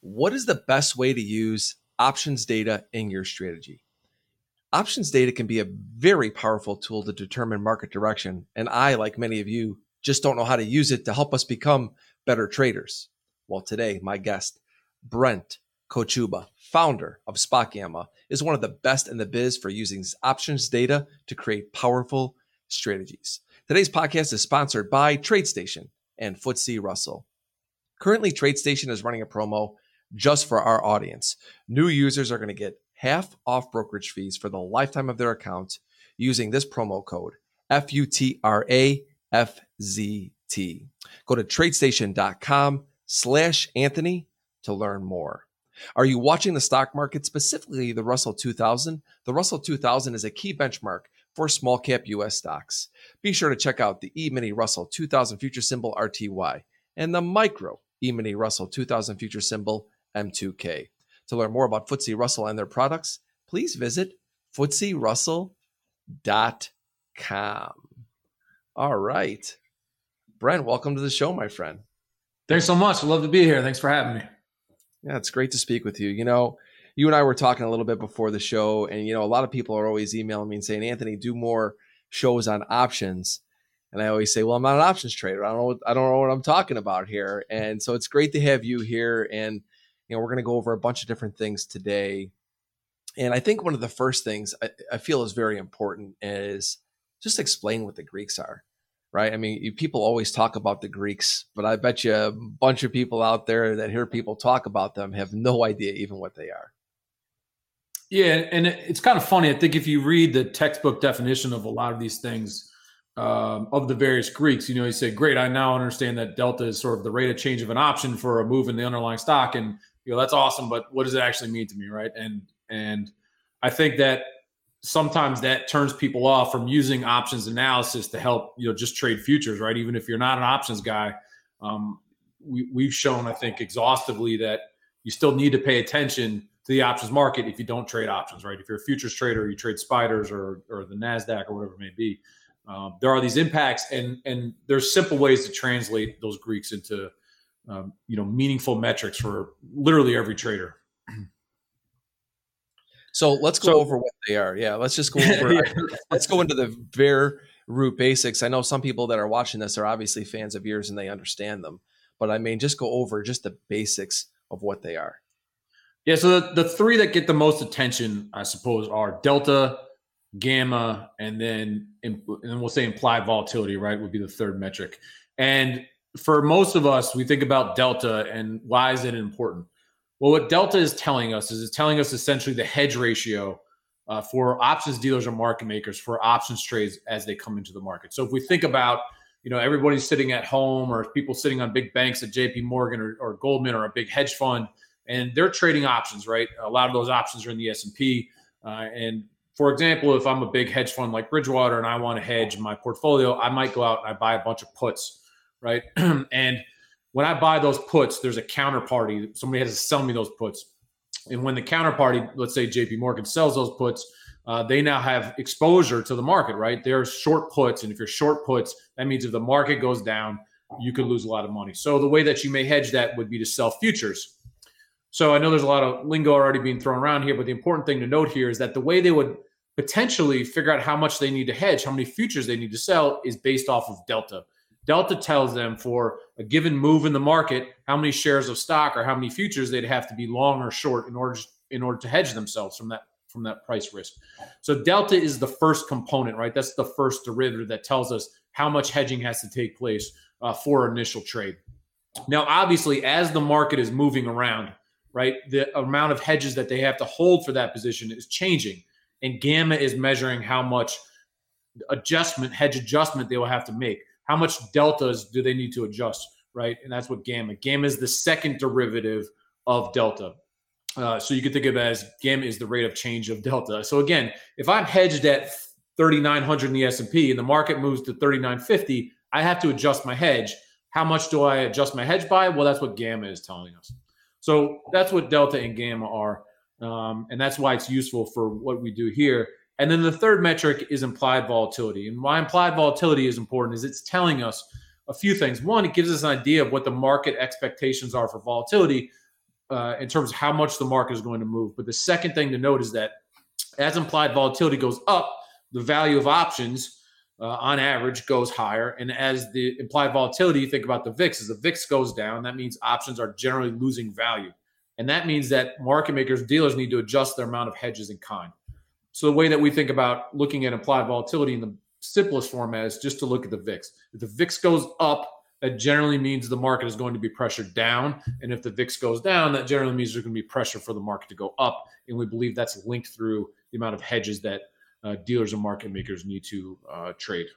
what is the best way to use options data in your strategy? Options data can be a very powerful tool to determine market direction, and I, like many of you, just don't know how to use it to help us become better traders. Well, today, my guest, Brent Kochuba, founder of Spot Gamma, is one of the best in the biz for using options data to create powerful strategies. Today's podcast is sponsored by TradeStation and FTSE Russell. Currently, TradeStation is running a promo just for our audience. New users are going to get half off brokerage fees for the lifetime of their account using this promo code FUTRAFZT. Go to tradestation.com slash Anthony to learn more. Are you watching the stock market, specifically the Russell 2000? The Russell 2000 is a key benchmark for small cap US stocks. Be sure to check out the E Mini Russell 2000 future symbol RTY and the Micro E Mini Russell 2000 future symbol M2K. To learn more about FTSE Russell and their products, please visit FTSERussell.com. All right. Brent, welcome to the show, my friend. Thanks so much. I'd love to be here. Thanks for having me. Yeah, it's great to speak with you. You know, you and I were talking a little bit before the show, and you know, a lot of people are always emailing me and saying, Anthony, do more shows on options. And I always say, well, I'm not an options trader. I don't know what, I don't know what I'm talking about here. And so it's great to have you here. And, you know, we're going to go over a bunch of different things today. And I think one of the first things I, I feel is very important is just explain what the Greeks are right? I mean, you, people always talk about the Greeks, but I bet you a bunch of people out there that hear people talk about them have no idea even what they are. Yeah, and it's kind of funny. I think if you read the textbook definition of a lot of these things um, of the various Greeks, you know, you say, "Great, I now understand that delta is sort of the rate of change of an option for a move in the underlying stock," and you know, that's awesome. But what does it actually mean to me, right? And and I think that sometimes that turns people off from using options analysis to help you know just trade futures right even if you're not an options guy um, we, we've shown i think exhaustively that you still need to pay attention to the options market if you don't trade options right if you're a futures trader you trade spiders or, or the nasdaq or whatever it may be um, there are these impacts and and there's simple ways to translate those greeks into um, you know meaningful metrics for literally every trader so let's go so, over what they are. Yeah, let's just go over. yeah. let's go into the very root basics. I know some people that are watching this are obviously fans of yours and they understand them, but I mean, just go over just the basics of what they are. Yeah. So the, the three that get the most attention, I suppose, are delta, gamma, and then and then we'll say implied volatility. Right, would be the third metric. And for most of us, we think about delta and why is it important? Well, what Delta is telling us is it's telling us essentially the hedge ratio uh, for options dealers or market makers for options trades as they come into the market. So if we think about, you know, everybody's sitting at home or people sitting on big banks at JP Morgan or, or Goldman or a big hedge fund, and they're trading options, right? A lot of those options are in the S&P. Uh, and for example, if I'm a big hedge fund like Bridgewater and I want to hedge my portfolio, I might go out and I buy a bunch of puts, right? and when I buy those puts, there's a counterparty. Somebody has to sell me those puts. And when the counterparty, let's say JP Morgan, sells those puts, uh, they now have exposure to the market, right? They're short puts. And if you're short puts, that means if the market goes down, you could lose a lot of money. So the way that you may hedge that would be to sell futures. So I know there's a lot of lingo already being thrown around here, but the important thing to note here is that the way they would potentially figure out how much they need to hedge, how many futures they need to sell, is based off of delta. Delta tells them for a given move in the market how many shares of stock or how many futures they'd have to be long or short in order in order to hedge themselves from that from that price risk. So delta is the first component, right? That's the first derivative that tells us how much hedging has to take place uh, for initial trade. Now, obviously, as the market is moving around, right, the amount of hedges that they have to hold for that position is changing, and gamma is measuring how much adjustment hedge adjustment they will have to make how much deltas do they need to adjust, right? And that's what gamma. Gamma is the second derivative of delta. Uh, so you can think of it as gamma is the rate of change of delta. So again, if I'm hedged at 3,900 in the S&P and the market moves to 3,950, I have to adjust my hedge. How much do I adjust my hedge by? Well, that's what gamma is telling us. So that's what delta and gamma are. Um, and that's why it's useful for what we do here. And then the third metric is implied volatility. And why implied volatility is important is it's telling us a few things. One, it gives us an idea of what the market expectations are for volatility. uh, in terms of how much the market is going to move. But the second thing to note is that as implied volatility goes up, the value of options uh, on average goes higher. And as the implied volatility, you think about the VIX, as the VIX goes down, that means options are generally losing value. And that means that market makers, dealers need to adjust their amount of hedges in kind. So the way that we think about looking at implied volatility in the simplest format is just to look at the VIX. If the VIX goes up, that generally means the market is going to be pressured down. And if the VIX goes down, that generally means there's going to be pressure for the market to go up. And we believe that's linked through the amount of hedges that uh, dealers and market makers need to uh, trade.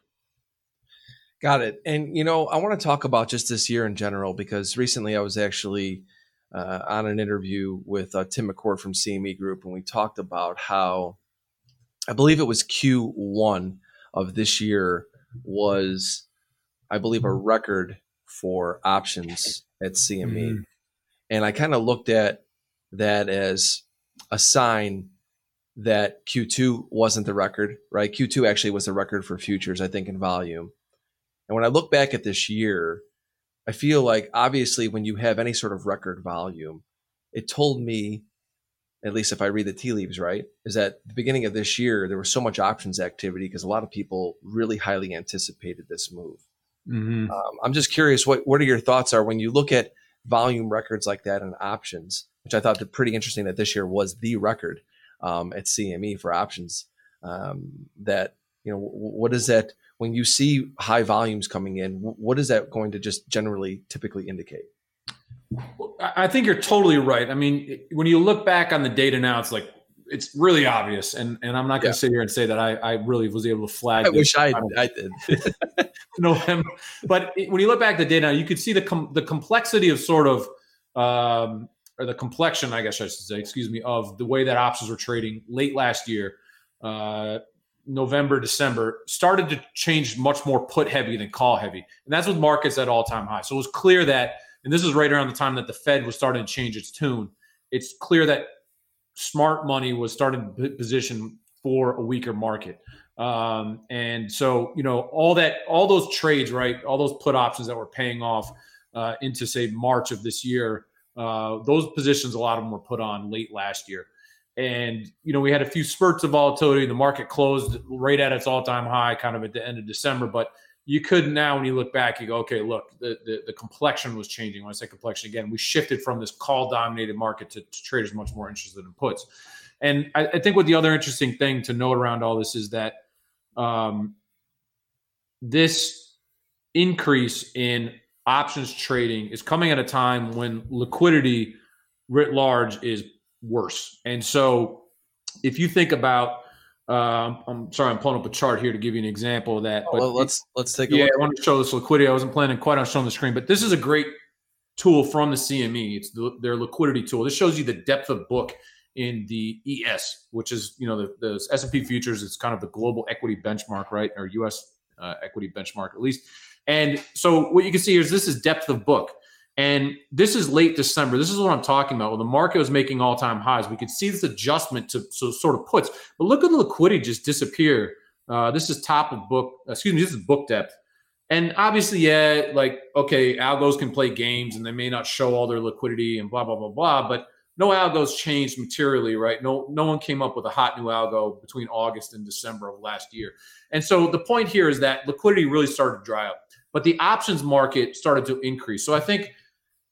Got it. And, you know, I want to talk about just this year in general because recently I was actually uh, on an interview with uh, Tim McCourt from CME Group, and we talked about how I believe it was Q1 of this year was, I believe, a record for options at CME. Mm-hmm. And I kind of looked at that as a sign that Q2 wasn't the record, right? Q2 actually was the record for futures, I think, in volume. And when I look back at this year, I feel like obviously when you have any sort of record volume, it told me, at least if I read the tea leaves right, is that the beginning of this year there was so much options activity because a lot of people really highly anticipated this move. Mm-hmm. Um, I'm just curious what what are your thoughts are when you look at volume records like that and options, which I thought that pretty interesting that this year was the record um, at CME for options. Um, that you know, what is that when you see high volumes coming in? What is that going to just generally typically indicate? I think you're totally right. I mean, when you look back on the data now, it's like it's really obvious, and and I'm not going to yeah. sit here and say that I, I really was able to flag. I wish I I did. no, but when you look back at the data, now, you could see the com- the complexity of sort of um, or the complexion, I guess I should say, excuse me, of the way that options were trading late last year, uh, November, December, started to change much more put heavy than call heavy. And that's with markets at all time high. So it was clear that, and this is right around the time that the Fed was starting to change its tune, it's clear that smart money was starting to position for a weaker market. Um, and so, you know, all that, all those trades, right, all those put options that were paying off uh, into, say, March of this year uh, those positions, a lot of them were put on late last year. And, you know, we had a few spurts of volatility. The market closed right at its all time high kind of at the end of December. But you could now, when you look back, you go, okay, look, the, the, the complexion was changing. When I say complexion, again, we shifted from this call dominated market to, to, traders much more interested in puts. And I, I, think what the other interesting thing to note around all this is that um, this increase in options trading is coming at a time when liquidity writ large is worse. And so if you think about um, I'm sorry, I'm pulling up a chart here to give you an example of that. But well, let's let's take a yeah, look. I want to show this liquidity. I wasn't planning quite on showing the screen, but this is a great tool from the CME. It's the, their liquidity tool. This shows you the depth of book in the ES, which is you know the, the S&P futures. It's kind of the global equity benchmark, right, or U.S. Uh, equity benchmark at least. And so what you can see here is this is depth of book. And this is late December. This is what I'm talking about. When the market was making all time highs, we could see this adjustment to so sort of puts. But look at the liquidity just disappear. Uh, this is top of book. Excuse me. This is book depth. And obviously, yeah, like okay, algos can play games and they may not show all their liquidity and blah blah blah blah. But no algos changed materially, right? No, no one came up with a hot new algo between August and December of last year. And so the point here is that liquidity really started to dry up, but the options market started to increase. So I think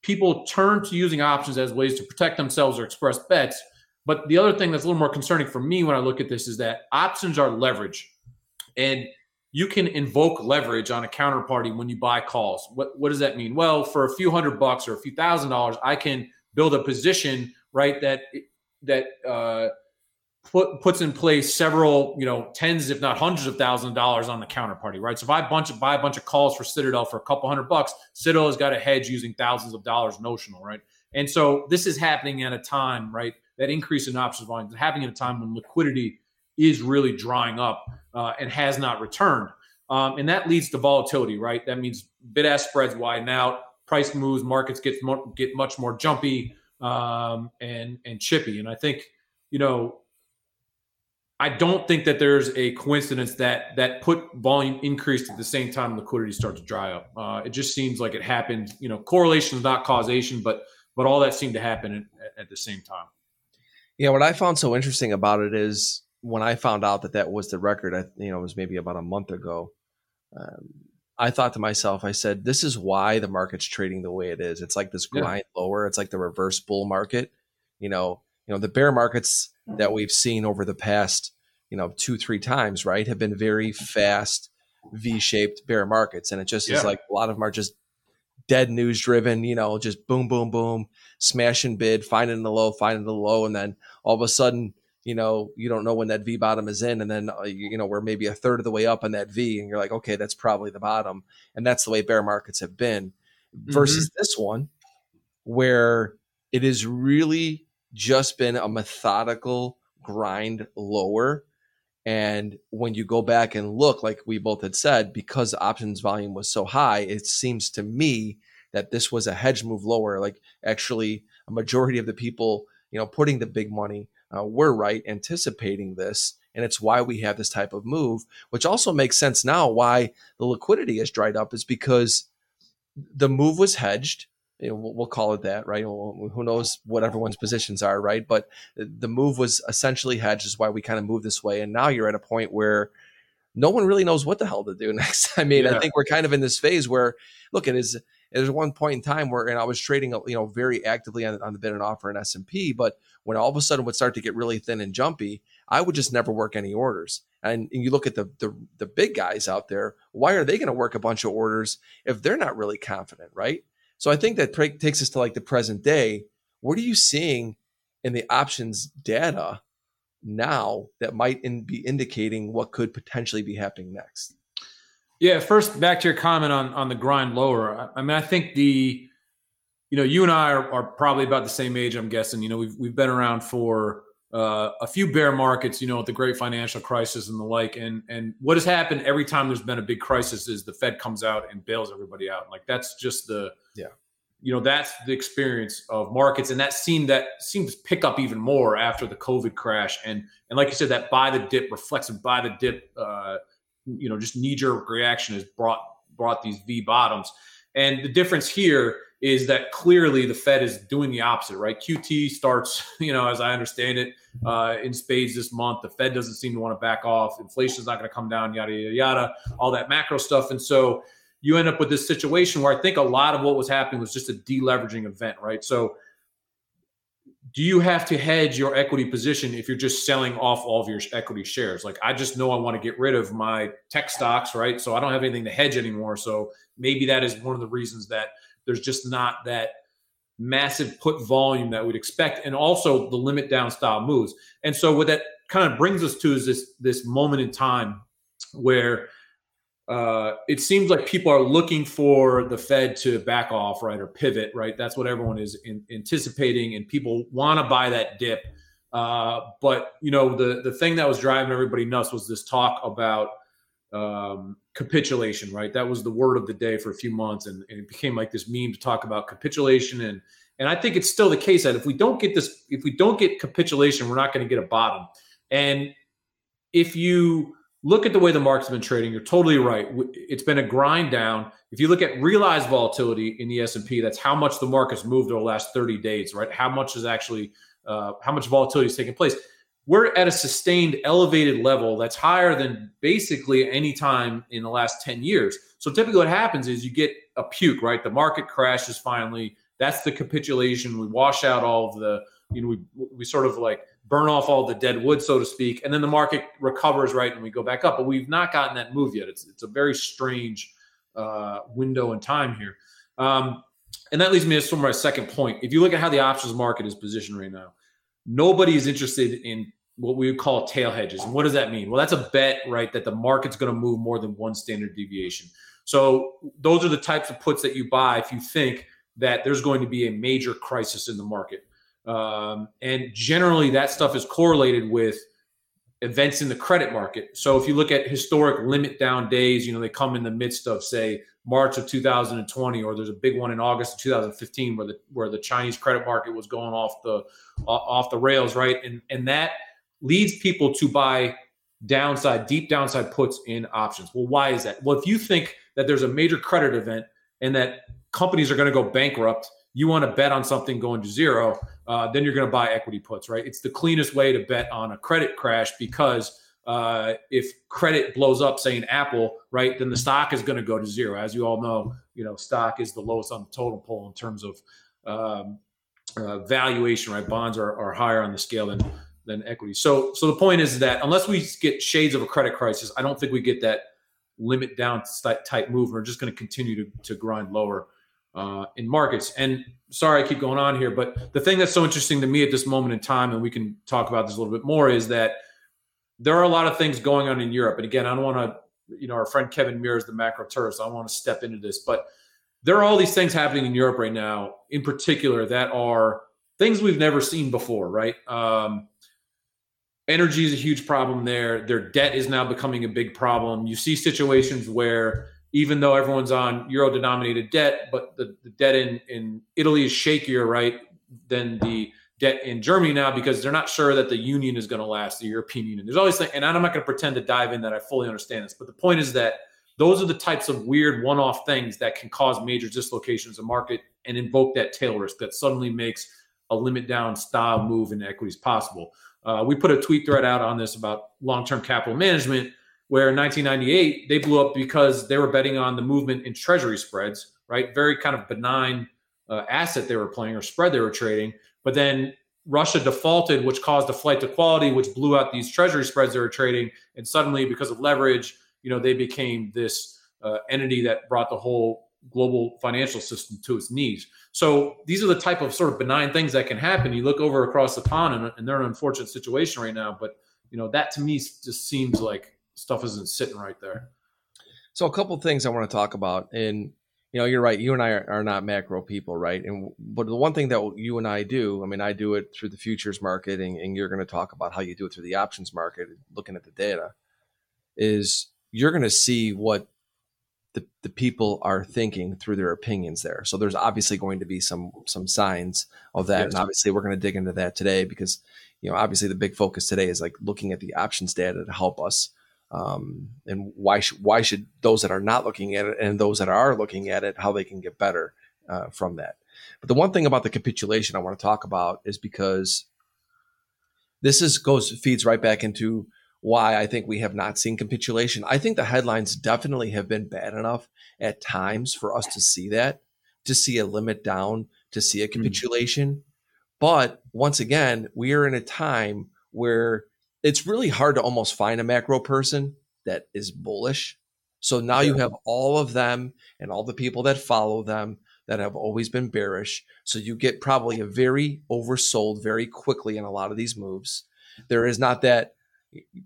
people turn to using options as ways to protect themselves or express bets. But the other thing that's a little more concerning for me when I look at this is that options are leverage. And you can invoke leverage on a counterparty when you buy calls. What, what does that mean? Well, for a few hundred bucks or a few thousand dollars, I can build a position right that that uh, put, puts in place several you know tens if not hundreds of thousands of dollars on the counterparty right? So if i bunch buy a bunch of calls for citadel for a couple hundred bucks citadel has got a hedge using thousands of dollars notional right? And so this is happening at a time right that increase in options volume is happening at a time when liquidity is really drying up uh, and has not returned. Um, and that leads to volatility right? That means bid ask spreads widen out price moves markets get more, get much more jumpy um, and and chippy. And I think you know I don't think that there's a coincidence that that put volume increased at the same time liquidity started to dry up. Uh, it just seems like it happened. You know, correlation is not causation, but but all that seemed to happen at, at the same time. Yeah, what I found so interesting about it is when I found out that that was the record, I, you know, it was maybe about a month ago. Um, I thought to myself, I said, this is why the market's trading the way it is. It's like this grind yeah. lower. It's like the reverse bull market. You know, you know, the bear markets that we've seen over the past, you know, two, three times, right, have been very fast, V-shaped bear markets. And it just yeah. is like a lot of them are just dead news driven, you know, just boom, boom, boom, smash and bid, finding the low, finding the low, and then all of a sudden you know, you don't know when that V bottom is in, and then uh, you know we're maybe a third of the way up on that V, and you're like, okay, that's probably the bottom, and that's the way bear markets have been. Versus mm-hmm. this one, where it is really just been a methodical grind lower. And when you go back and look, like we both had said, because options volume was so high, it seems to me that this was a hedge move lower. Like actually, a majority of the people, you know, putting the big money uh, we're right anticipating this. And it's why we have this type of move, which also makes sense now why the liquidity has dried up is because the move was hedged. You know, we'll, call it that, right? Who knows what everyone's positions are, right? But the move was essentially hedged, is why we kind of move this way. And now you're at a point where no one really knows what the hell to do next. I mean, yeah. I think we're kind of in this phase where, look, it is there's one point in time where, and I was trading, you know, very actively on, on the bid and offer in S and P, but when all of a sudden would start to get really thin and jumpy, I would just never work any orders. And, and you look at the, the the big guys out there, why are they going to work a bunch of orders if they're not really confident, right? So I think that pre- takes us to like the present day. What are you seeing in the options data now that might in, be indicating what could potentially be happening next? Yeah, first back to your comment on on the grind lower. I mean, I think the you know you and I are, are probably about the same age. I'm guessing. You know, we've we've been around for uh, a few bear markets. You know, with the great financial crisis and the like. And and what has happened every time there's been a big crisis is the Fed comes out and bails everybody out. Like that's just the. You know, that's the experience of markets, and that seemed that seems to pick up even more after the COVID crash. And and like you said, that buy the dip, reflexive buy the dip. Uh, you know just knee jerk reaction has brought brought these V bottoms. And the difference here is that clearly the Fed is doing the opposite, right? QT starts, you know, as I understand it, uh, in spades this month. The Fed doesn't seem to want to back off. Inflation is not going to come down, yada, yada, yada, all that macro stuff. And so you end up with this situation where I think a lot of what was happening was just a deleveraging event, right? So do you have to hedge your equity position if you're just selling off all of your equity shares? Like, I just know I want to get rid of my tech stocks, right? So I don't have anything to hedge anymore. So maybe that is one of the reasons that there's just not that massive put volume that we'd expect, and also the limit down style moves. And so what that kind of brings us to is this this moment in time where uh, it seems like people are looking for the Fed to back off, right, or pivot, right? That's what everyone is in, anticipating, and people want to buy that dip. Uh, but you know, the the thing that was driving everybody nuts was this talk about um, capitulation, right? That was the word of the day for a few months, and, and, it became like this meme to talk about capitulation. And and I think it's still the case that if we don't get this, if we don't get capitulation, we're not going to get a bottom. And if you look at the way the market's been trading. You're totally right. It's been a grind down. If you look at realized volatility in the s&p that's how much the market's moved over the last 30 days right? How much is actually uh, how much volatility is taking place? We're at a sustained elevated level that's higher than basically any time in the last 10 years. So typically what happens is you get a puke right? The market crashes finally. That's the capitulation. We wash out all of the you know we we sort of like burn off all the dead wood, so to speak, and then the market recovers right and we go back up. But we've not gotten that move yet. It's it's a very strange uh, window in time here. Um, and that leads me to my second point. If you look at how the options market is positioned right now, nobody is interested in what we would call tail hedges. And what does that mean? Well, that's a bet, right, that the market's going to move more than one standard deviation. So those are the types of puts that you buy if you think that there's going to be a major crisis in the market. Um, and generally, that stuff is correlated with events in the credit market. So if you look at historic limit down days, you know, they come in the midst of, say, March of 2020, or there's a big one in August of 2015 where the where the Chinese credit market was going off the off the rails, right? And and that leads people to buy downside, deep downside puts in options. Well, why is that? Well, if you think that there's a major credit event and that companies are going to go bankrupt you want to bet on something going to zero, uh, then you're going to buy equity puts, right? It's the cleanest way to bet on a credit crash because uh, if credit blows up, saying Apple, right, then the stock is going to go to zero. As you all know, you know, stock is the lowest on the totem pole in terms of um, uh, valuation, right? Bonds are, are higher on the scale than than equity. So, so the point is that unless we get shades of a credit crisis, I don't think we get that limit down type move. We're just going to continue to to grind lower uh, in markets. And sorry, I keep going on here, but the thing that's so interesting to me at this moment in time, and we can talk about this a little bit more, is that there are a lot of things going on in Europe. And again, I don't want to, you know, our friend Kevin is the macro tourist. I want to step into this, but there are all these things happening in Europe right now, in particular, that are things we've never seen before, right? Um, energy is a huge problem there. Their debt is now becoming a big problem. You see situations where even though everyone's on euro denominated debt, but the, the debt in, in Italy is shakier, right, than the debt in Germany now because they're not sure that the union is going to last, the European Union. There's always, and I'm not going to pretend to dive in that I fully understand this, but the point is that those are the types of weird one off things that can cause major dislocations in market and invoke that tail risk that suddenly makes a limit down style move in equities possible. Uh, we put a tweet thread out on this about long term capital management where in 1998 they blew up because they were betting on the movement in treasury spreads, right? Very kind of benign uh, asset they were playing or spread they were trading. But then Russia defaulted, which caused a flight to quality, which blew out these treasury spreads they were trading. And suddenly, because of leverage, you know, they became this uh, entity that brought the whole global financial system to its knees. So these are the type of sort of benign things that can happen. You look over across the pond, and, and they're in an unfortunate situation right now. But you know, that to me just seems like stuff isn't sitting right there. So a couple things I want to talk about, and you know, you're right. You and I are, are, not macro people, right? And but the one thing that you and I do, I mean, I do it through the futures market, and, and you're going to talk about how you do it through the options market, looking at the data, is you're going to see what the, the people are thinking through their opinions there. So there's obviously going to be some some signs of that, yes. and obviously we're going to dig into that today because you know obviously the big focus today is like looking at the options data to help us um, and why sh- why should those that are not looking at it and those that are looking at it how they can get better uh, from that. But the one thing about the capitulation I want to talk about is because this is goes feeds right back into why I think we have not seen capitulation. I think the headlines definitely have been bad enough at times for us to see that, to see a limit down, to see a hmm. capitulation. Mm. But once again, we are in a time where it's really hard to almost find a macro person that is bullish. So now you have all of them and all the people that follow them that have always been bearish. So you get probably a very oversold very quickly in a lot of these moves. There is not that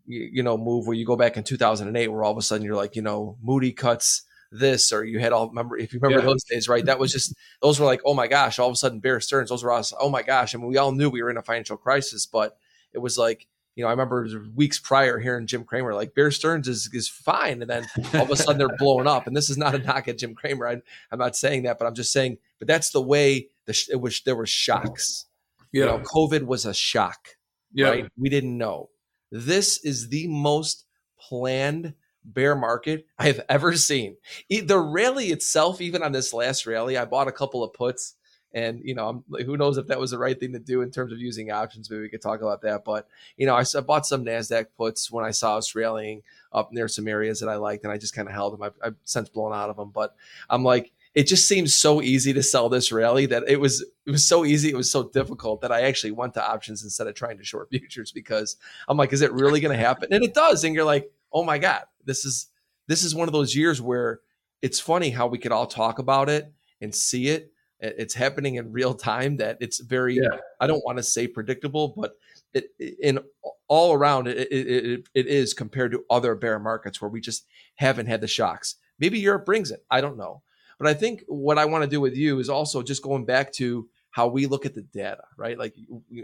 you know move where you go back in 2008 where all of a sudden you're like you know Moody cuts this or you had all remember if you remember yeah. those days right that was just those were like oh my gosh all of a sudden Bear Stearns those were us oh my gosh I mean we all knew we were in a financial crisis but it was like you know, I remember weeks prior hearing Jim Cramer like Bear Stearns is is fine, and then all of a sudden they're blowing up. And this is not a knock at Jim Cramer. I, am not saying that, but I'm just saying. But that's the way the it was. There were shocks. Yeah. You know, COVID was a shock. Yeah. Right? We didn't know. This is the most planned bear market I have ever seen. The rally itself, even on this last rally, I bought a couple of puts and you know, I'm, who knows if that was the right thing to do in terms of using options? Maybe we could talk about that. But you know, I, I bought some Nasdaq puts when I saw us rallying up near some areas that I liked, and I just kind of held them. I've, I've since blown out of them, but I'm like, it just seems so easy to sell this rally that it was it was so easy it was so difficult that i actually went to options instead of trying to short futures because i'm like is it really going to happen and it does and you're like oh my god this is this is one of those years where it's funny how we could all talk about it and see it it's happening in real time that it's very yeah. i don't want to say predictable but it, in all around it, it, it, it is compared to other bear markets where we just haven't had the shocks maybe europe brings it i don't know but i think what i want to do with you is also just going back to how we look at the data right like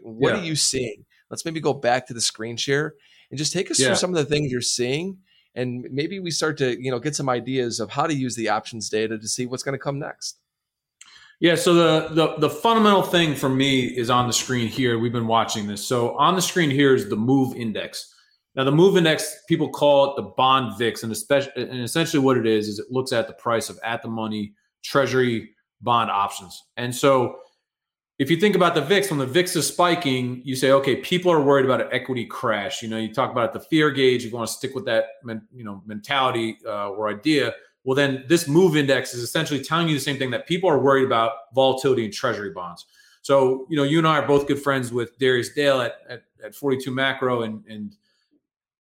what yeah. are you seeing let's maybe go back to the screen share and just take us yeah. through some of the things you're seeing and maybe we start to you know get some ideas of how to use the options data to see what's going to come next yeah, so the, the the fundamental thing for me is on the screen here. We've been watching this. So on the screen here is the move index. Now the move index, people call it the bond VIX, and especially and essentially what it is is it looks at the price of at the money treasury bond options. And so if you think about the VIX, when the VIX is spiking, you say, okay, people are worried about an equity crash. You know, you talk about the fear gauge. You want to stick with that, you know, mentality uh, or idea. Well, then this move index is essentially telling you the same thing that people are worried about volatility in treasury bonds. So, you know, you and I are both good friends with Darius Dale at, at, at 42 Macro, and, and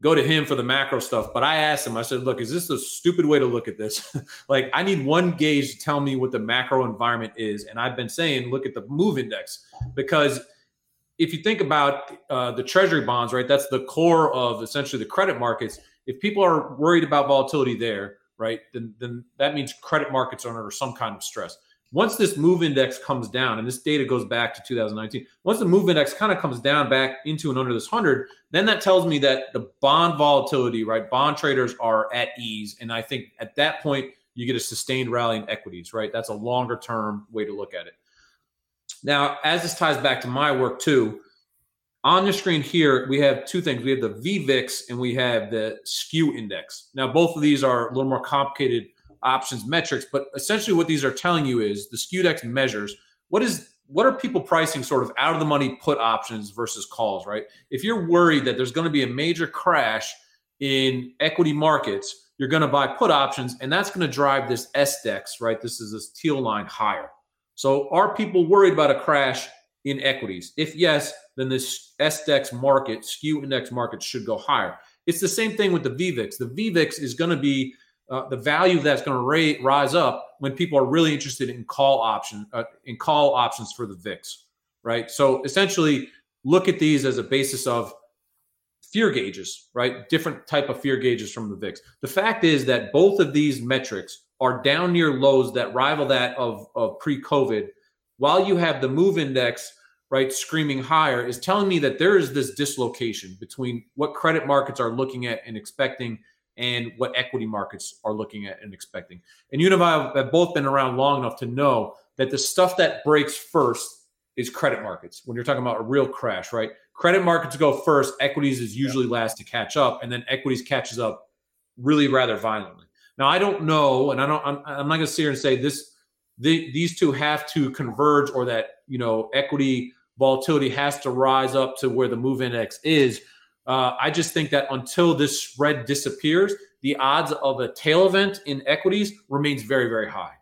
go to him for the macro stuff. But I asked him, I said, look, is this a stupid way to look at this? like, I need one gauge to tell me what the macro environment is. And I've been saying, look at the move index because if you think about uh, the treasury bonds, right, that's the core of essentially the credit markets. If people are worried about volatility there, right, then, then that means credit markets are under some kind of stress once this move index comes down, and this data goes back to 2019, once the move index kind of comes down back into and under this 100, then that tells me that the bond volatility, right? Bond traders are at ease. And I think at that point, you get a sustained rally in equities, right? That's a longer term way to look at it. Now, as this ties back to my work too, on the screen here, we have two things. We have the VVIX and we have the skew index. Now, both of these are a little more complicated options metrics, but essentially what these are telling you is the skew index measures what is what are people pricing sort of out of the money put options versus calls, right? If you're worried that there's going to be a major crash in equity markets, you're going to buy put options, and that's going to drive this S SDEX, right? This is this teal line higher. So are people worried about a crash in equities? If yes, then this SDEX market, skew index market should go higher. It's the same thing with the VVIX. The VVIX is going to be uh, the value that's going to rise up when people are really interested in call option uh, in call options for the VIX, right? So essentially, look at these as a basis of fear gauges, right? Different type of fear gauges from the VIX. The fact is that both of these metrics are down near lows that rival that of, of pre-COVID, while you have the move index right screaming higher is telling me that there is this dislocation between what credit markets are looking at and expecting and what equity markets are looking at and expecting. And you and I have both been around long enough to know that the stuff that breaks first is credit markets. When you're talking about a real crash, right? Credit markets go first, equities is usually last to catch up, and then equities catches up really rather violently. Now I don't know, and I don't. I'm, I'm not going to sit here and say this. The, these two have to converge, or that you know equity volatility has to rise up to where the move index is. Uh, I just think that until this spread disappears, the odds of a tail event in equities remains very, very high,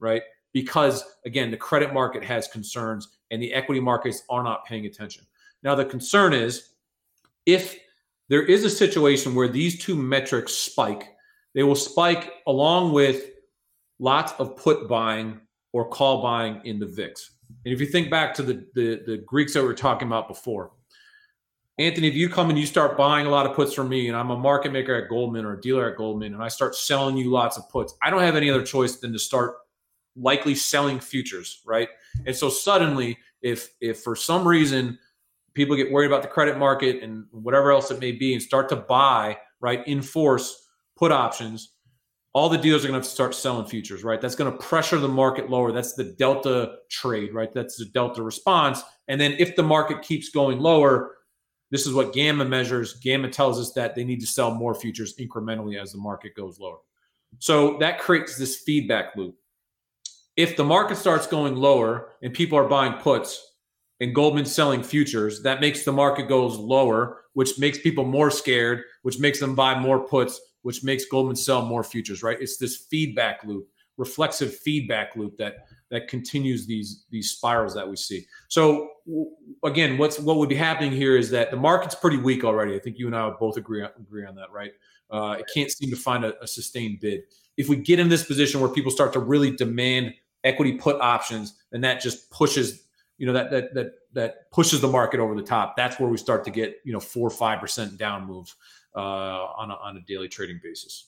right? Because again, the credit market has concerns and the equity markets are not paying attention. Now, the concern is if there is a situation where these two metrics spike, they will spike along with lots of put buying or call buying in the VIX. And if you think back to the, the, the Greeks that we were talking about before, Anthony, if you come and you start buying a lot of puts from me, and I'm a market maker at Goldman or a dealer at Goldman, and I start selling you lots of puts, I don't have any other choice than to start likely selling futures, right? And so suddenly, if if for some reason people get worried about the credit market and whatever else it may be, and start to buy right in force put options, all the dealers are going to, to start selling futures, right? That's going to pressure the market lower. That's the delta trade, right? That's the delta response. And then if the market keeps going lower, this is what Gamma measures. Gamma tells us that they need to sell more futures incrementally as the market goes lower. So that creates this feedback loop. If the market starts going lower and people are buying puts and Goldman's selling futures, that makes the market goes lower, which makes people more scared, which makes them buy more puts, which makes Goldman sell more futures, right? It's this feedback loop, reflexive feedback loop that that continues these these spirals that we see. So again, what's what would be happening here is that the market's pretty weak already. I think you and I would both agree agree on that, right? Uh, it can't seem to find a, a sustained bid. If we get in this position where people start to really demand equity put options, then that just pushes you know that that that that pushes the market over the top. That's where we start to get you know four or five percent down moves uh, on a, on a daily trading basis.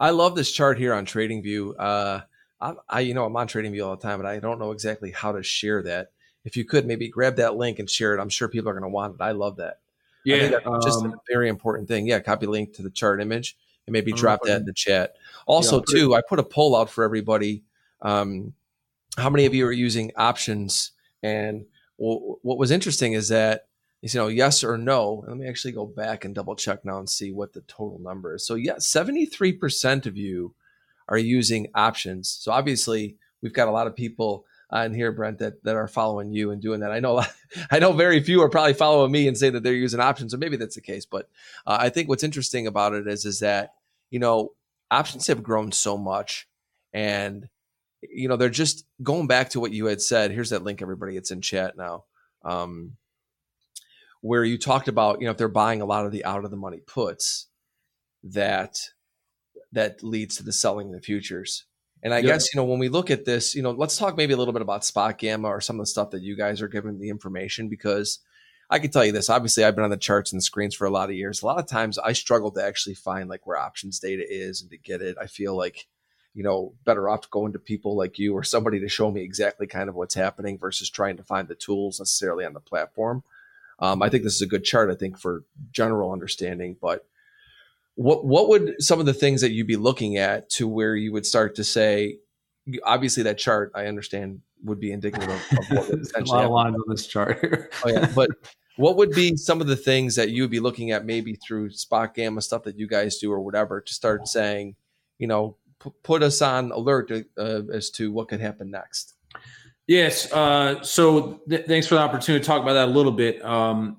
I love this chart here on TradingView. Uh, I, I, you know, I'm on TradingView all the time, but I don't know exactly how to share that. If you could maybe grab that link and share it, I'm sure people are going to want it. I love that. Yeah, just um, a very important thing. Yeah, copy link to the chart image and maybe drop that in the chat. Also, yeah, too, I put a poll out for everybody. Um, how many of you are using options? And what was interesting is that you know yes or no. Let me actually go back and double check now and see what the total number is. So, yeah, 73% of you are using options. So obviously, we've got a lot of people on here, Brent, that that are following you and doing that. I know I know very few are probably following me and say that they're using options, so maybe that's the case. But uh, I think what's interesting about it is is that you know options have grown so much, and you know they're just going back to what you had said. Here's that link, everybody. It's in chat now. Um, where you talked about, you know, if they're buying a lot of the out of the money puts, that that leads to the selling of the futures. And I guess, you know, when we look at this, you know, let's talk maybe a little bit about spot gamma or some of the stuff that you guys are giving the information because I can tell you this. Obviously, I've been on the charts and the screens for a lot of years. A lot of times I struggle to actually find like where options data is and to get it. I feel like, you know, better off going to people like you or somebody to show me exactly kind of what's happening versus trying to find the tools necessarily on the platform. Um, I think this is a good chart, I think, for general understanding, but what what would some of the things that you'd be looking at to where you would start to say obviously that chart i understand would be indicative of, of what a lot of lines on this chart oh, yeah. but what would be some of the things that you would be looking at maybe through spot gamma stuff that you guys do or whatever to start saying you know p- put us on alert uh, as to what could happen next yes uh, so th- thanks for the opportunity to talk about that a little bit um,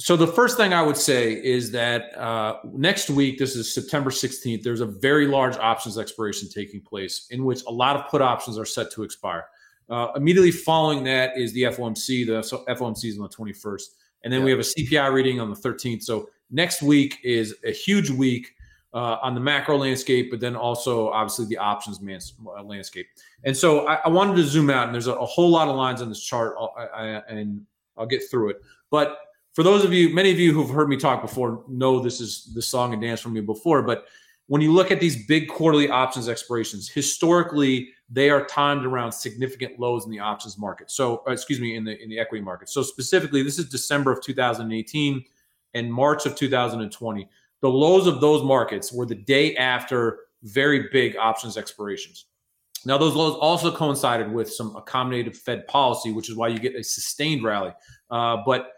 so the first thing I would say is that uh, next week, this is September 16th, there's a very large options expiration taking place in which a lot of put options are set to expire. Uh, immediately following that is the FOMC. The FOMC is on the 21st. And then yeah. we have a CPI reading on the 13th. So next week is a huge week uh, on the macro landscape, but then also obviously the options man- uh, landscape. And so I, I, wanted to zoom out, and there's a, a, whole lot of lines on this chart, I, I, and I'll get through it. But for those of you, many of you who've heard me talk before know this is the song and dance from me before. But when you look at these big quarterly options expirations, historically they are timed around significant lows in the options market. So, uh, excuse me, in the in the equity market. So specifically, this is December of 2018 and March of 2020. The lows of those markets were the day after very big options expirations. Now, those lows also coincided with some accommodative Fed policy, which is why you get a sustained rally. Uh, but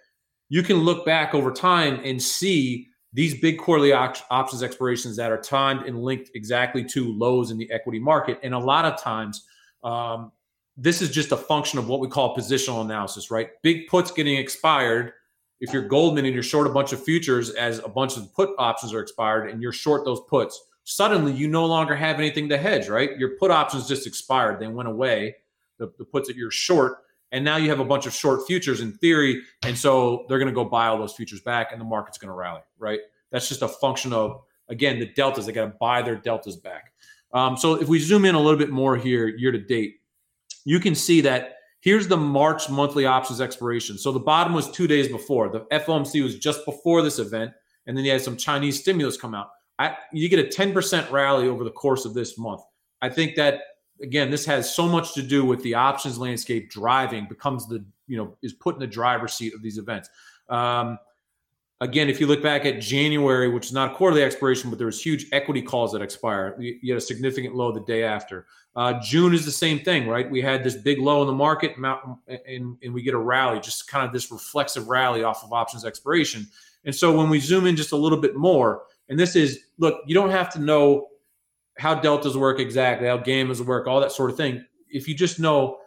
you can look back over time and see these big quarterly op- options expirations that are timed and linked exactly to lows in the equity market. And a lot of times, um, this is just a function of what we call positional analysis, right? Big puts getting expired. If you're Goldman and you're short a bunch of futures as a bunch of put options are expired and you're short those puts, suddenly you no longer have anything to hedge, right? Your put options just expired, they went away. The, the puts that you're short and now you have a bunch of short futures in theory. And so they're going to go buy all those futures back and the market's going to rally, right? That's just a function of, again, the deltas. They got to buy their deltas back. Um, so if we zoom in a little bit more here, year to date, you can see that here's the March monthly options expiration. So the bottom was two days before. The FOMC was just before this event. And then you had some Chinese stimulus come out. I, you get a 10% rally over the course of this month. I think that again, this has so much to do with the options landscape driving becomes the you know is put in the driver's seat of these events. Um, again, if you look back at January, which is not a quarterly expiration, but there was huge equity calls that expire. You, had a significant low the day after. Uh, June is the same thing, right? We had this big low in the market, and, and we get a rally, just kind of this reflexive rally off of options expiration. And so when we zoom in just a little bit more, and this is look, you don't have to know how deltas work exactly, how gammas work, all that sort of thing. If you just know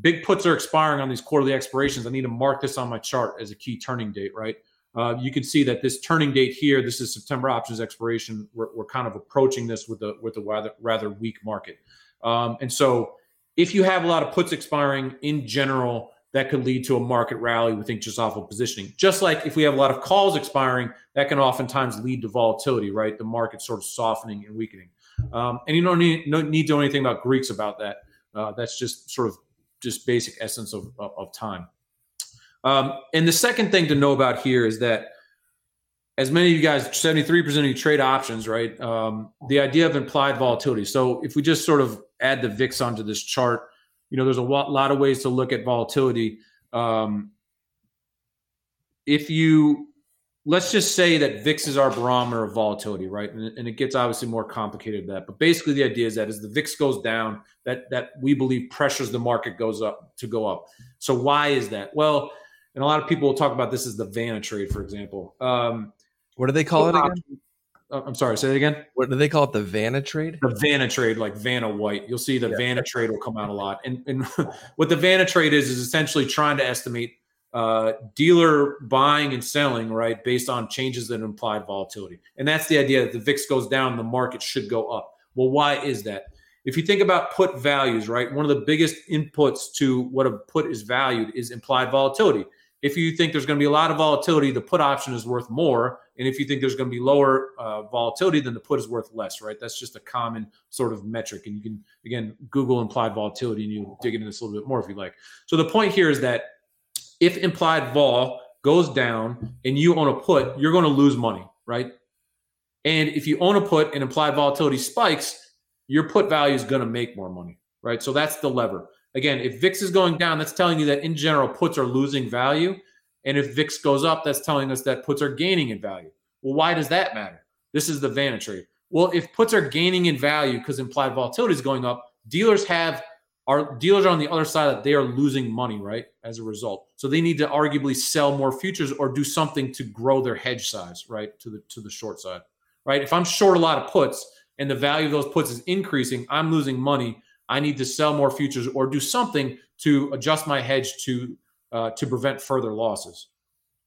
big puts are expiring on these quarterly expirations, I need to mark this on my chart as a key turning date, right? Uh, you can see that this turning date here, this is September options expiration. We're, we're kind of approaching this with a with a rather rather weak market, um, and so if you have a lot of puts expiring in general, that could lead to a market rally. We think just off of positioning. Just like if we have a lot of calls expiring, that can oftentimes lead to volatility, right? The market sort of softening and weakening. Um, and you don't need, no need to know anything about Greeks about that. Uh, that's just sort of just basic essence of, of, of time. Um, and the second thing to know about here is that as many of you guys, 73% of you trade options, right? Um, the idea of implied volatility. So if we just sort of add the VIX onto this chart, you know, there's a lot of ways to look at volatility. Um, if you let's just say that VIX is our barometer of volatility, right? And, and, it gets obviously more complicated than that. But basically, the idea is that as the VIX goes down, that that we believe pressures the market goes up to go up. So why is that? Well, and a lot of people will talk about this as the Vanna trade, for example. Um, what do they call it again? uh, I'm sorry, say it again. What do they call it? The Vanna trade? The Vanna trade, like Vanna White. You'll see the yeah. Vanna trade will come out a lot. And, and what the Vanna trade is, is essentially trying to estimate uh, dealer buying and selling, right, based on changes in implied volatility. And that's the idea that the VIX goes down, the market should go up. Well, why is that? If you think about put values, right, one of the biggest inputs to what a put is valued is implied volatility. If you think there's going to be a lot of volatility, the put option is worth more. And if you think there's going to be lower uh, volatility, then the put is worth less, right? That's just a common sort of metric. And you can, again, Google implied volatility and you dig into this a little bit more if you like. So the point here is that if implied vol goes down and you own a put, you're going to lose money, right? And if you own a put and implied volatility spikes, your put value is going to make more money, right? So that's the lever. Again, if VIX is going down, that's telling you that in general puts are losing value. And if VIX goes up, that's telling us that puts are gaining in value. Well, why does that matter? This is the Vanna trade. Well, if puts are gaining in value because implied volatility is going up, dealers have our dealers are on the other side that they are losing money, right? As a result. So they need to arguably sell more futures or do something to grow their hedge size, right? To the to the short side. Right. If I'm short a lot of puts and the value of those puts is increasing, I'm losing money. I need to sell more futures or do something to adjust my hedge to uh, to prevent further losses.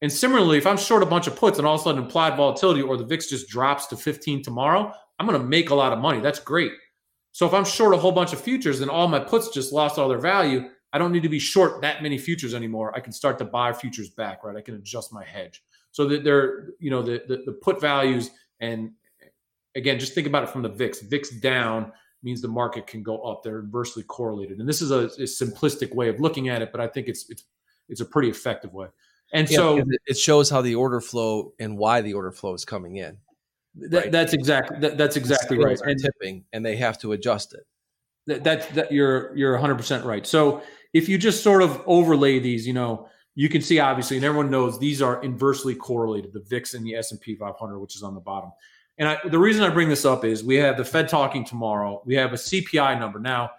And similarly, if I'm short a bunch of puts and all of a sudden implied volatility or the VIX just drops to 15 tomorrow, I'm going to make a lot of money. That's great. So if I'm short a whole bunch of futures and all my puts just lost all their value, I don't need to be short that many futures anymore. I can start to buy futures back, right? I can adjust my hedge. So that they're, you know, the, the, the put values and again, just think about it from the VIX. VIX down means the market can go up. They're inversely correlated, and this is a, a simplistic way of looking at it, but I think it's it's it's a pretty effective way. And yeah, so it shows how the order flow and why the order flow is coming in. That, right? That's exactly that, that's exactly right. And tipping, and they have to adjust it. That, that that you're you're 100 percent right. So if you just sort of overlay these, you know, you can see obviously, and everyone knows these are inversely correlated: the VIX and the S and P 500, which is on the bottom. And I, the reason I bring this up is we have the Fed talking tomorrow. We have a CPI number. Now,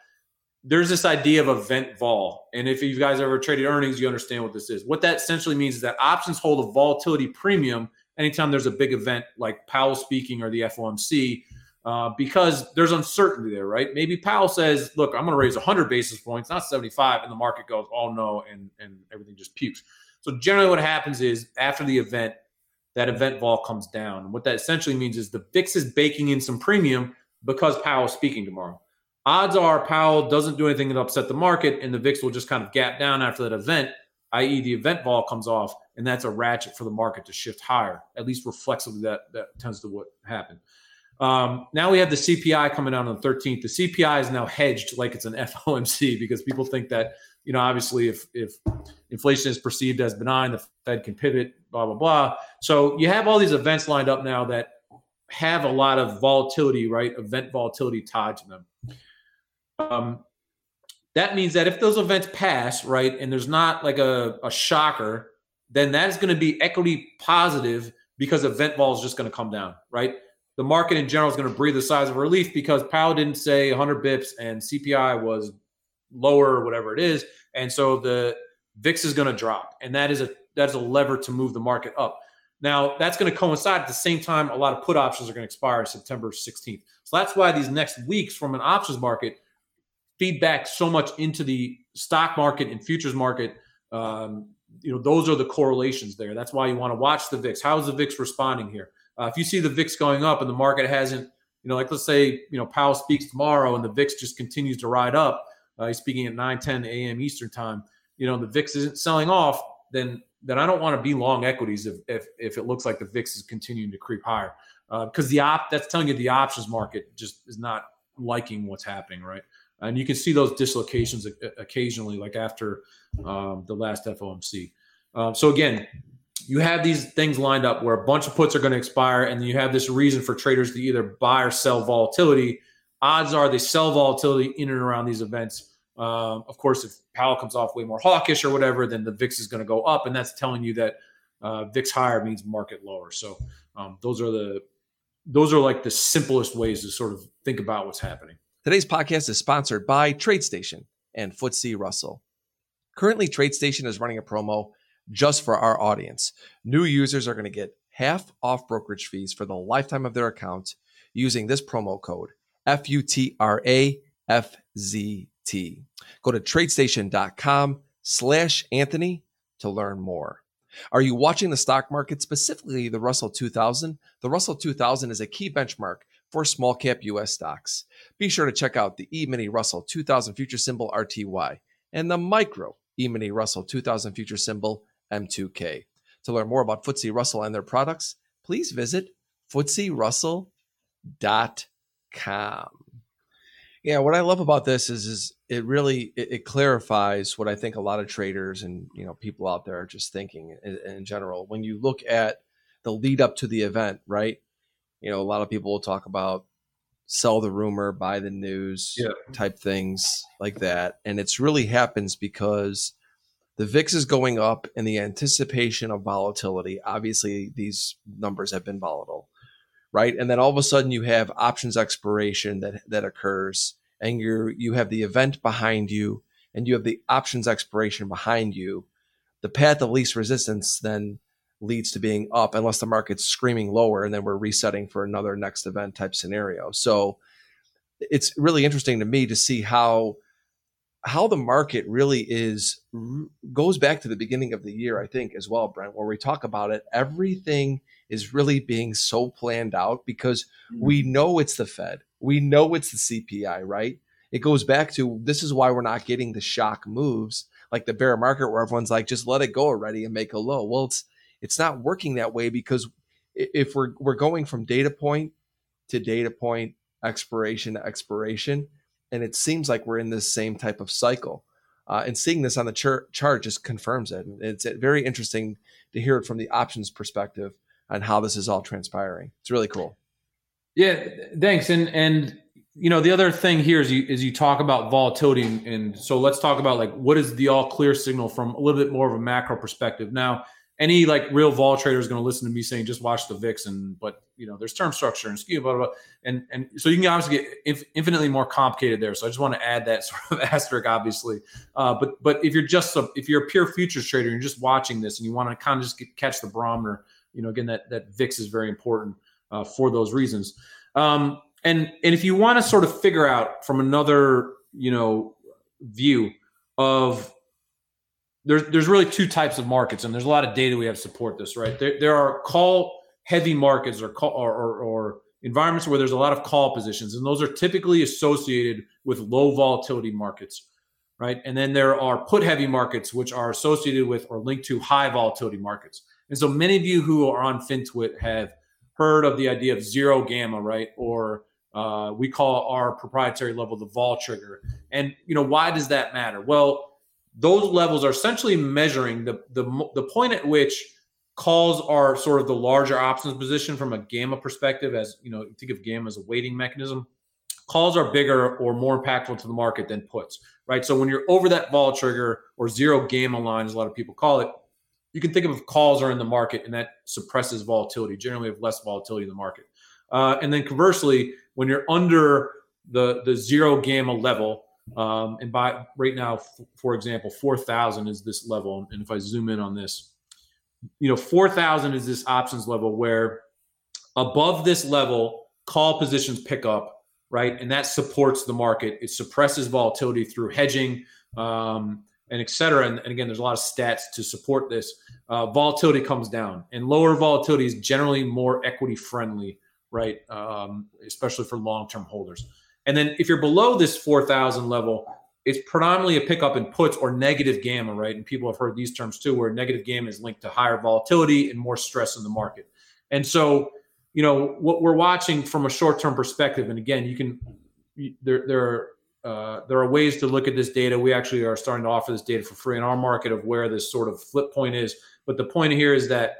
there's this idea of event vol. And if you guys ever traded earnings, you understand what this is. What that essentially means is that options hold a volatility premium anytime there's a big event like Powell speaking or the FOMC, uh, because there's uncertainty there, right? Maybe Powell says, look, I'm going to raise 100 basis points, not 75. And the market goes, oh no, and, and everything just pukes. So generally what happens is after the event, that event vol comes down. What that essentially means is the VIX is baking in some premium because Powell's speaking tomorrow. Odds are Powell doesn't do anything to upset the market, and the VIX will just kind of gap down after that event, i.e., the event vol comes off, and that's a ratchet for the market to shift higher. At least reflexively, that that tends to what happen. Um, now we have the CPI coming out on the 13th. The CPI is now hedged like it's an FOMC because people think that you know, obviously, if if inflation is perceived as benign, the Fed can pivot, blah blah blah. So you have all these events lined up now that have a lot of volatility, right? Event volatility tied to them. Um, that means that if those events pass, right, and there's not like a, a shocker, then that's going to be equity positive because event vol is just going to come down, right? The market in general is going to breathe a sigh of relief because Powell didn't say 100 bips and CPI was lower or whatever it is. And so the VIX is going to drop. And that is a that's a lever to move the market up. Now, that's going to coincide at the same time a lot of put options are going to expire September 16th. So that's why these next weeks from an options market feedback so much into the stock market and futures market. Um, you know, those are the correlations there. That's why you want to watch the VIX. How is the VIX responding here? Uh, if you see the VIX going up and the market hasn't, you know, like let's say, you know, Powell speaks tomorrow and the VIX just continues to ride up, uh, he's speaking at 9 10 a.m. Eastern time. You know, the VIX isn't selling off, then then I don't want to be long equities if if, if it looks like the VIX is continuing to creep higher. Because uh, the op that's telling you the options market just is not liking what's happening, right? And you can see those dislocations occasionally, like after um, the last FOMC. Um, so again, you have these things lined up where a bunch of puts are going to expire, and you have this reason for traders to either buy or sell volatility odds are they sell volatility in and around these events. Um, of course, if Powell comes off way more hawkish or whatever, then the VIX is going to go up, and that's telling you that uh, VIX higher means market lower. So um, those are the those are like the simplest ways to sort of think about what's happening. Today's podcast is sponsored by TradeStation and FTSE Russell. Currently, TradeStation is running a promo just for our audience. New users are going to get half off brokerage fees for the lifetime of their account using this promo code FUTRAFZT. Go to tradestation.com slash Anthony to learn more. Are you watching the stock market, specifically the Russell 2000? The Russell 2000 is a key benchmark for small cap US stocks. Be sure to check out the E Mini Russell 2000 future symbol RTY and the micro E Mini Russell 2000 future symbol M2K. To learn more about FTSE Russell and their products, please visit FTSERussell.com. Yeah, what I love about this is, is it really it, it, clarifies what I think a lot of traders and you know people out there are just thinking in, in general. When you look at the lead up to the event, right? You know, a lot of people will talk about sell the rumor, buy the news yeah. type things like that. And it's really happens because the VIX is going up in the anticipation of volatility. Obviously, these numbers have been volatile right? And then all of a sudden you have options expiration that that occurs, and you you have the event behind you, and you have the options expiration behind you. The path of least resistance then leads to being up unless the market's screaming lower and then we're resetting for another next event type scenario. So it's really interesting to me to see how how the market really is goes back to the beginning of the year, I think, as well, Brent, where we talk about it. Everything is really being so planned out because we know it's the Fed, we know it's the CPI, right? It goes back to this is why we're not getting the shock moves like the bear market where everyone's like, just let it go already and make a low. Well, it's it's not working that way because if we're we're going from data point to data point, expiration to expiration, and it seems like we're in this same type of cycle. Uh, and seeing this on the chart, chart just confirms it. It's very interesting to hear it from the options perspective on how this is all transpiring. It's really cool. Yeah, thanks. And and you know the other thing here is you is you talk about volatility, and, and so let's talk about like what is the all clear signal from a little bit more of a macro perspective. Now, any like real vol trader is going to listen to me saying just watch the VIX and but you know there's term structure and skew blah blah, blah. and and so you can obviously get inf- infinitely more complicated there. So I just want to add that sort of asterisk, obviously. Uh, but but if you're just a, if you're a pure futures trader and you're just watching this and you want to kind of just get, catch the barometer, you know again that that VIX is very important uh, for those reasons. Um, and and if you want to sort of figure out from another you know view of there's there's really two types of markets, and there's a lot of data we have support this. Right, there, there are call heavy markets or call or, or, or environments where there's a lot of call positions, and those are typically associated with low volatility markets, right? And then there are put heavy markets, which are associated with or linked to high volatility markets. And so many of you who are on FinTwit have heard of the idea of zero gamma, right? Or uh, we call our proprietary level the vol trigger. And you know why does that matter? Well, those levels are essentially measuring the, the, the point at which calls are sort of the larger options position from a gamma perspective as you know think of gamma as a weighting mechanism calls are bigger or more impactful to the market than puts right so when you're over that vol trigger or zero gamma line as a lot of people call it you can think of calls are in the market and that suppresses volatility generally have less volatility in the market uh, and then conversely when you're under the the zero gamma level um, and by right now, f- for example, 4,000 is this level. And if I zoom in on this, you know, 4,000 is this options level where above this level, call positions pick up, right? And that supports the market. It suppresses volatility through hedging um, and et cetera. And, and, again, there's a lot of stats to support this. Uh, volatility comes down, and lower volatility is generally more equity friendly, right? Um, especially for long term holders. And then if you're below this 4,000 level, it's predominantly a pickup in puts or negative gamma, right? And people have heard these terms too, where negative gamma is linked to higher volatility and more stress in the market. And so, you know, what we're watching from a short-term perspective, and again, you can there there are uh, there are ways to look at this data. We actually are starting to offer this data for free in our market of where this sort of flip point is. But the point here is that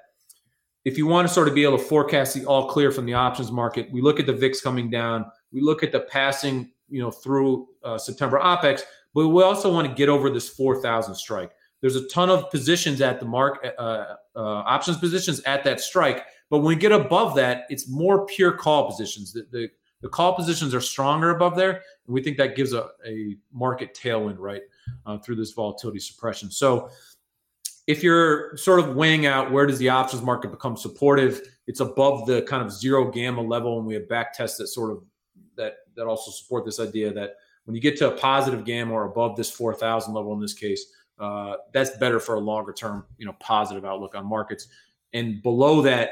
if you want to sort of be able to forecast the all clear from the options market, we look at the VIX coming down we look at the passing, you know, through uh, September OPEX, but we also want to get over this 4,000 strike. There's a ton of positions at the mark, uh, uh, options positions at that strike, but when we get above that, it's more pure call positions. The, the, the call positions are stronger above there, we think that gives a, a market tailwind right uh, through this volatility suppression. So, if you're sort of weighing out where does the options market become supportive, it's above the kind of zero gamma level, and we have back tests that sort of that that also support this idea that when you get to a positive gamma or above this 4,000 level in this case, uh, that's better for a longer term, you know, positive outlook on markets. And below that,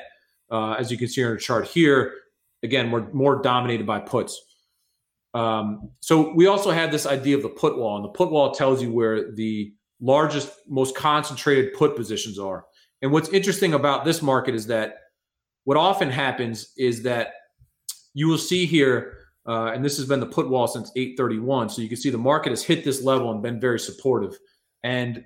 uh, as you can see on the chart here, again, we're more dominated by puts. Um, so we also have this idea of the put wall, and the put wall tells you where the largest, most concentrated put positions are. And what's interesting about this market is that what often happens is that you will see here, uh, and this has been the put wall since 831. So you can see the market has hit this level and been very supportive. And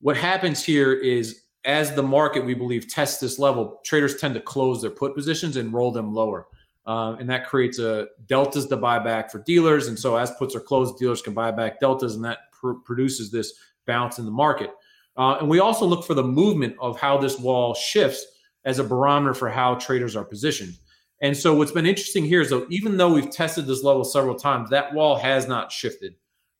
what happens here is as the market, we believe, tests this level, traders tend to close their put positions and roll them lower. Uh, and that creates a deltas to buy back for dealers. And so as puts are closed, dealers can buy back deltas, and that pr- produces this bounce in the market. Uh, and we also look for the movement of how this wall shifts as a barometer for how traders are positioned. And so what's been interesting here is that even though we've tested this level several times, that wall has not shifted.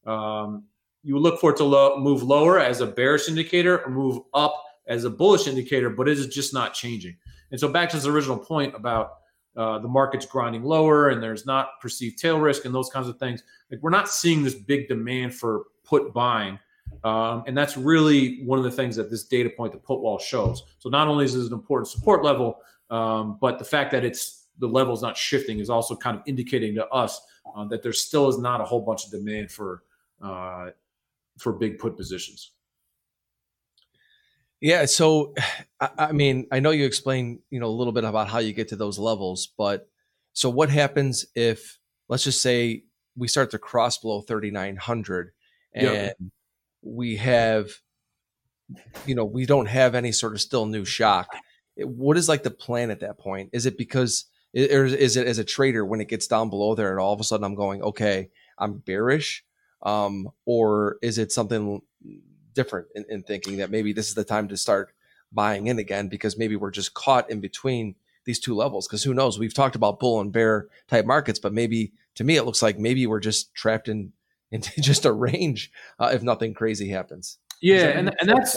Um, you look for it to lo- move lower as a bearish indicator or move up as a bullish indicator, but it is just not changing. And so back to his original point about uh, the market's grinding lower and there's not perceived tail risk and those kinds of things. Like we're not seeing this big demand for put buying. Um, and that's really one of the things that this data point, the put wall, shows. So not only is it an important support level, um, but the fact that it's the level is not shifting is also kind of indicating to us uh, that there still is not a whole bunch of demand for uh, for big put positions. Yeah. So, I, I mean, I know you explained, you know, a little bit about how you get to those levels, but so what happens if, let's just say, we start to cross below 3,900 and yep. we have, you know, we don't have any sort of still new shock. What is like the plan at that point? Is it because, or is it as a trader when it gets down below there and all of a sudden I'm going, okay, I'm bearish? Um, or is it something different in, in thinking that maybe this is the time to start buying in again because maybe we're just caught in between these two levels. Because who knows? We've talked about bull and bear type markets but maybe to me it looks like maybe we're just trapped in into just a range uh, if nothing crazy happens. Yeah and, and that's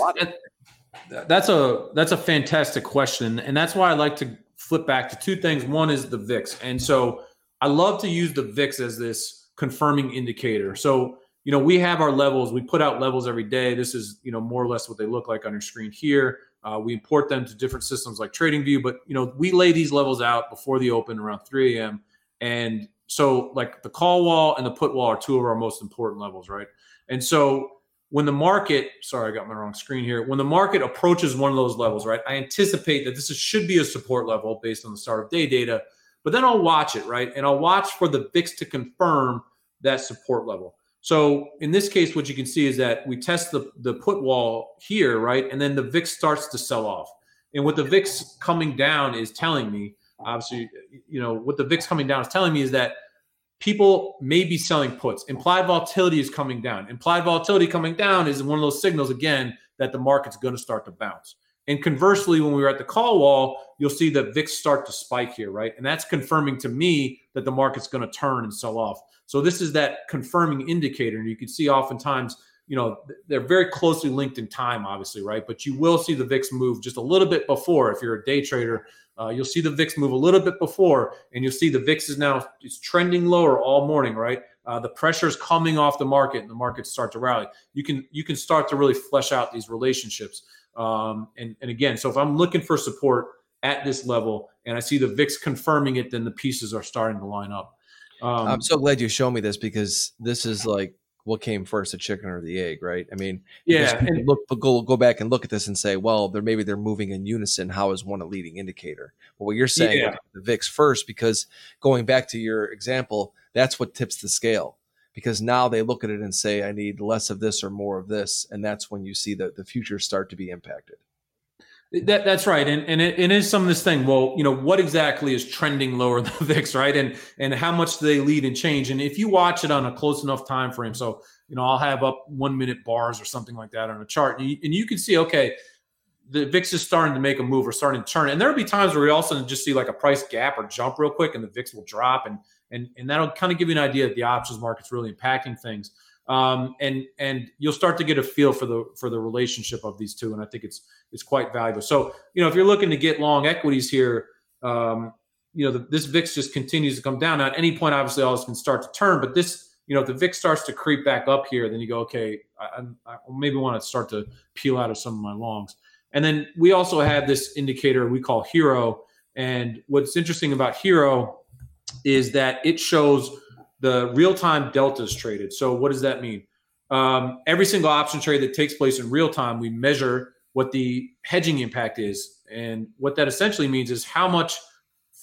that's a that's a fantastic question and that's why i like to flip back to two things. One is the vix and so i love to use the vix as this confirming indicator. So you know, we have our levels. We put out levels every day. This is, you know, more or less what they look like on your screen here. Uh, we import them to different systems like TradingView, but you know, we lay these levels out before the open around 3 a.m. And so, like the call wall and the put wall are two of our most important levels, right? And so, when the market, sorry, I got my wrong screen here. When the market approaches one of those levels, right, I anticipate that this is, should be a support level based on the start of day data. But then I'll watch it, right, and I'll watch for the VIX to confirm that support level. So in this case, what you can see is that we test the, the put wall here, right? And then the VIX starts to sell off. And what the VIX coming down is telling me, obviously, you know, what the VIX coming down is telling me is that people may be selling puts. Implied volatility is coming down. Implied volatility coming down is one of those signals, again, that the market's going to start to bounce. And conversely, when we were at the call wall, you'll see the VIX start to spike here, right? And that's confirming to me that the market's going to turn and sell off. So this is that confirming indicator. And you can see oftentimes, you know, they're very closely linked in time, obviously, right? But you will see the VIX move just a little bit before. If you're a day trader, uh, you'll see the VIX move a little bit before, and you'll see the VIX is now it's trending lower all morning, right? Uh, the pressure is coming off the market, and the markets start to rally. You can you can start to really flesh out these relationships. Um, and and again, so if I'm looking for support at this level, and I see the VIX confirming it, then the pieces are starting to line up. Um, I'm so glad you showed me this because this is like what came first, the chicken or the egg, right? I mean, yeah. And look, go go back and look at this and say, well, they're maybe they're moving in unison. How is one a leading indicator? But what you're saying, yeah. the VIX first, because going back to your example, that's what tips the scale. Because now they look at it and say, I need less of this or more of this, and that's when you see that the futures start to be impacted. That, that's right, and and it, it is some of this thing. Well, you know, what exactly is trending lower than the VIX, right? And and how much do they lead and change? And if you watch it on a close enough time frame, so you know, I'll have up one minute bars or something like that on a chart, and you, and you can see, okay, the VIX is starting to make a move or starting to turn. And there'll be times where we also just see like a price gap or jump real quick, and the VIX will drop, and and and that'll kind of give you an idea that the options market's really impacting things. um, and and you'll start to get a feel for the for the relationship of these two, and I think it's it's quite valuable. So you know, if you're looking to get long equities here, um, you know, the, this VIX just continues to come down. Now, at any point, obviously, all this can start to turn, but this you know, if the VIX starts to creep back up here, then you go, okay, I, I maybe want to start to peel out of some of my longs. And then we also have this indicator we call HIRO. And what's interesting about HIRO is that it shows the real time deltas traded. So, what does that mean? Um, every single option trade that takes place in real time, we measure what the hedging impact is. And what that essentially means is how much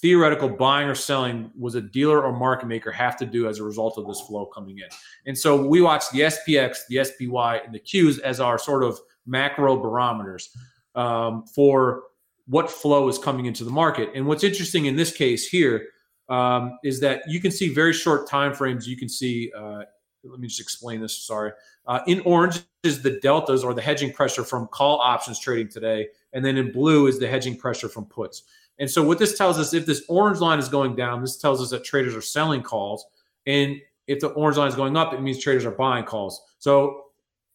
theoretical buying or selling was a dealer or market maker have to do as a result of this flow coming in. And so we watch the SPX, the SPY, and the Qs as our sort of macro barometers um, for what flow is coming into the market. And what's interesting in this case here um, is that you can see very short time frames. You can see. Uh, let me just explain this. Sorry. Uh, in orange is the deltas or the hedging pressure from call options trading today, and then in blue is the hedging pressure from puts. And so what this tells us, if this orange line is going down, this tells us that traders are selling calls. And if the orange line is going up, it means traders are buying calls. So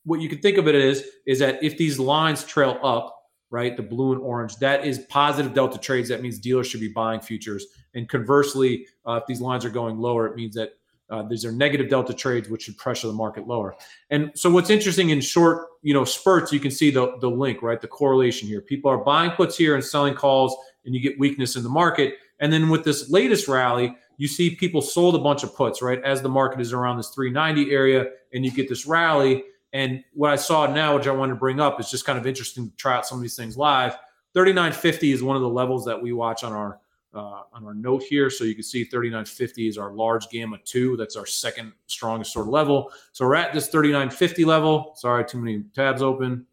what you can think of it is, is that if these lines trail up, right, the blue and orange, that is positive delta trades. That means dealers should be buying futures. And conversely, uh, if these lines are going lower, it means that uh, these are negative delta trades, which should pressure the market lower. And so, what's interesting in short, you know, spurts, you can see the the link, right? The correlation here. People are buying puts here and selling calls and you get weakness in the market. And then with this latest rally, you see people sold a bunch of puts, right? As the market is around this 390 area and you get this rally. And what I saw now, which I wanted to bring up, is just kind of interesting to try out some of these things live. 3950 is one of the levels that we watch on our uh, on our note here. So you can see 3950 is our large gamma two. That's our second strongest sort of level. So we're at this 3950 level. Sorry, too many tabs open.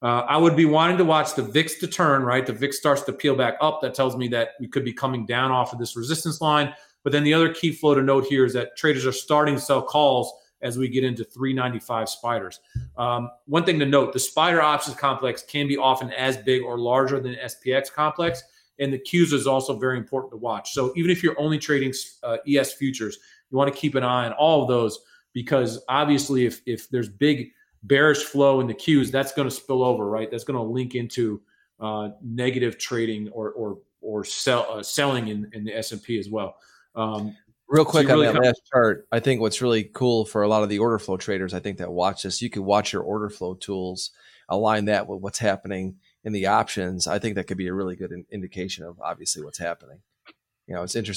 Uh, I would be wanting to watch the VIX to turn, right? The VIX starts to peel back up. That tells me that we could be coming down off of this resistance line. But then the other key flow to note here is that traders are starting to sell calls as we get into 395 spiders. Um, one thing to note the spider options complex can be often as big or larger than SPX complex. And the Qs is also very important to watch. So even if you're only trading uh, ES futures, you want to keep an eye on all of those because obviously, if, if there's big bearish flow in the Qs, that's going to spill over, right? That's going to link into uh, negative trading or or or sell, uh, selling in, in the S and P as well. Um, Real quick so on that last chart, I think what's really cool for a lot of the order flow traders, I think that watch this, you can watch your order flow tools, align that with what's happening in the options. I think that could be a really good in- indication of obviously what's happening. You know, it's interesting.